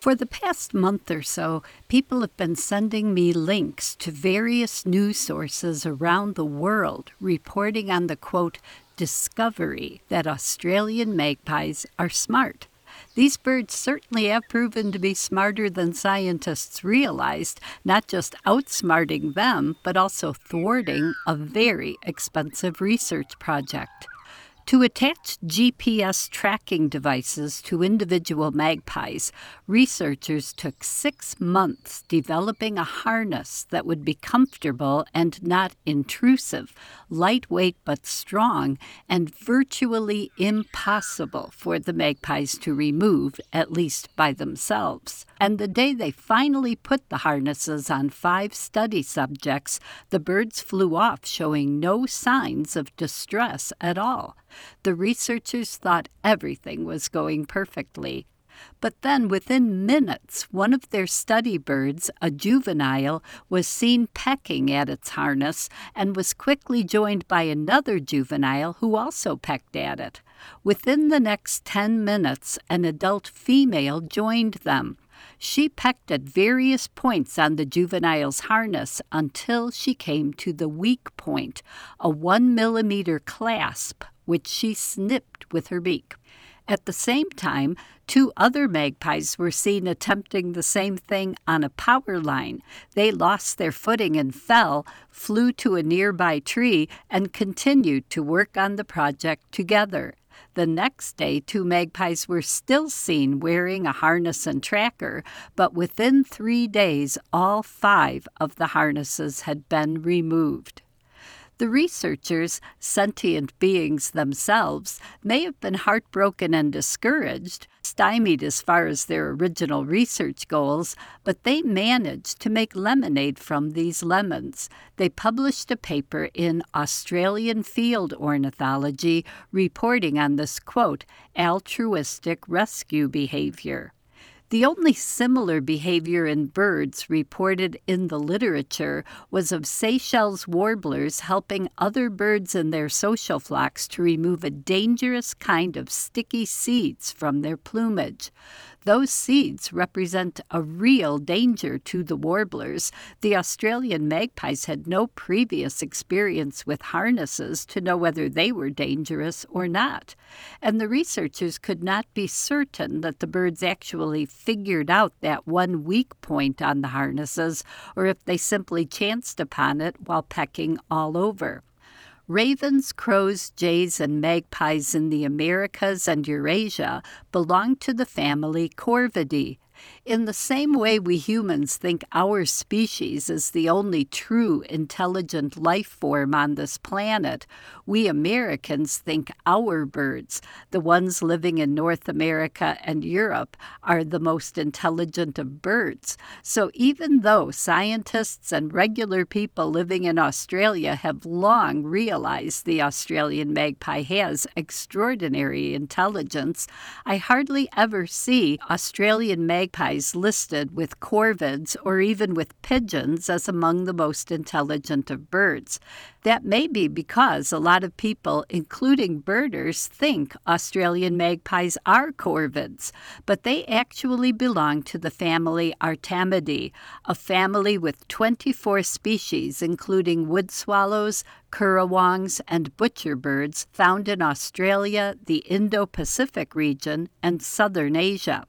For the past month or so, people have been sending me links to various news sources around the world reporting on the quote, discovery that Australian magpies are smart. These birds certainly have proven to be smarter than scientists realized, not just outsmarting them, but also thwarting a very expensive research project. To attach GPS tracking devices to individual magpies, researchers took six months developing a harness that would be comfortable and not intrusive, lightweight but strong, and virtually impossible for the magpies to remove, at least by themselves. And the day they finally put the harnesses on five study subjects, the birds flew off showing no signs of distress at all. The researchers thought everything was going perfectly. But then, within minutes, one of their study birds, a juvenile, was seen pecking at its harness and was quickly joined by another juvenile who also pecked at it. Within the next 10 minutes, an adult female joined them. She pecked at various points on the juvenile's harness until she came to the weak point, a one millimeter clasp which she snipped with her beak. At the same time, two other magpies were seen attempting the same thing on a power line. They lost their footing and fell, flew to a nearby tree, and continued to work on the project together. The next day, two magpies were still seen wearing a harness and tracker, but within three days, all five of the harnesses had been removed. The researchers, sentient beings themselves, may have been heartbroken and discouraged, stymied as far as their original research goals, but they managed to make lemonade from these lemons. They published a paper in Australian Field Ornithology reporting on this quote, altruistic rescue behavior. The only similar behavior in birds reported in the literature was of Seychelles warblers helping other birds in their social flocks to remove a dangerous kind of sticky seeds from their plumage. Those seeds represent a real danger to the warblers. The Australian magpies had no previous experience with harnesses to know whether they were dangerous or not. And the researchers could not be certain that the birds actually figured out that one weak point on the harnesses or if they simply chanced upon it while pecking all over. Ravens, crows, jays, and magpies in the Americas and Eurasia belong to the family Corvidae, in the same way, we humans think our species is the only true intelligent life form on this planet, we Americans think our birds, the ones living in North America and Europe, are the most intelligent of birds. So even though scientists and regular people living in Australia have long realized the Australian magpie has extraordinary intelligence, I hardly ever see Australian magpies listed with corvids or even with pigeons as among the most intelligent of birds. That may be because a lot of people, including birders, think Australian magpies are corvids, but they actually belong to the family Artamidae, a family with 24 species, including wood swallows, currawongs, and butcherbirds found in Australia, the Indo Pacific region, and southern Asia.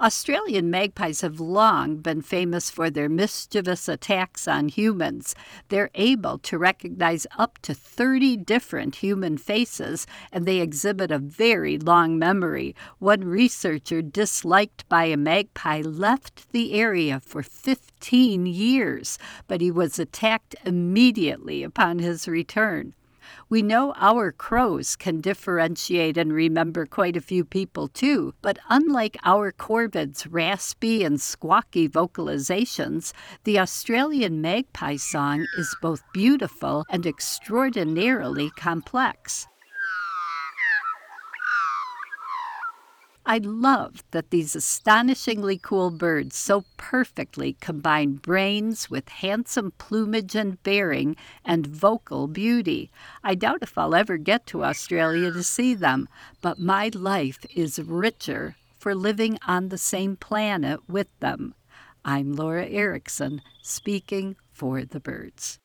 Australian magpies have long been famous for their mischievous attacks on humans. They're able to recognize up to 30 different human faces, and they exhibit a very long memory. One researcher disliked by a magpie left the area for 15 years, but he was attacked immediately upon his return. We know our crows can differentiate and remember quite a few people too, but unlike our corvids' raspy and squawky vocalizations, the Australian magpie song is both beautiful and extraordinarily complex. I love that these astonishingly cool birds so perfectly combine brains with handsome plumage and bearing and vocal beauty. I doubt if I'll ever get to Australia to see them, but my life is richer for living on the same planet with them. I'm Laura Erickson, speaking for the birds.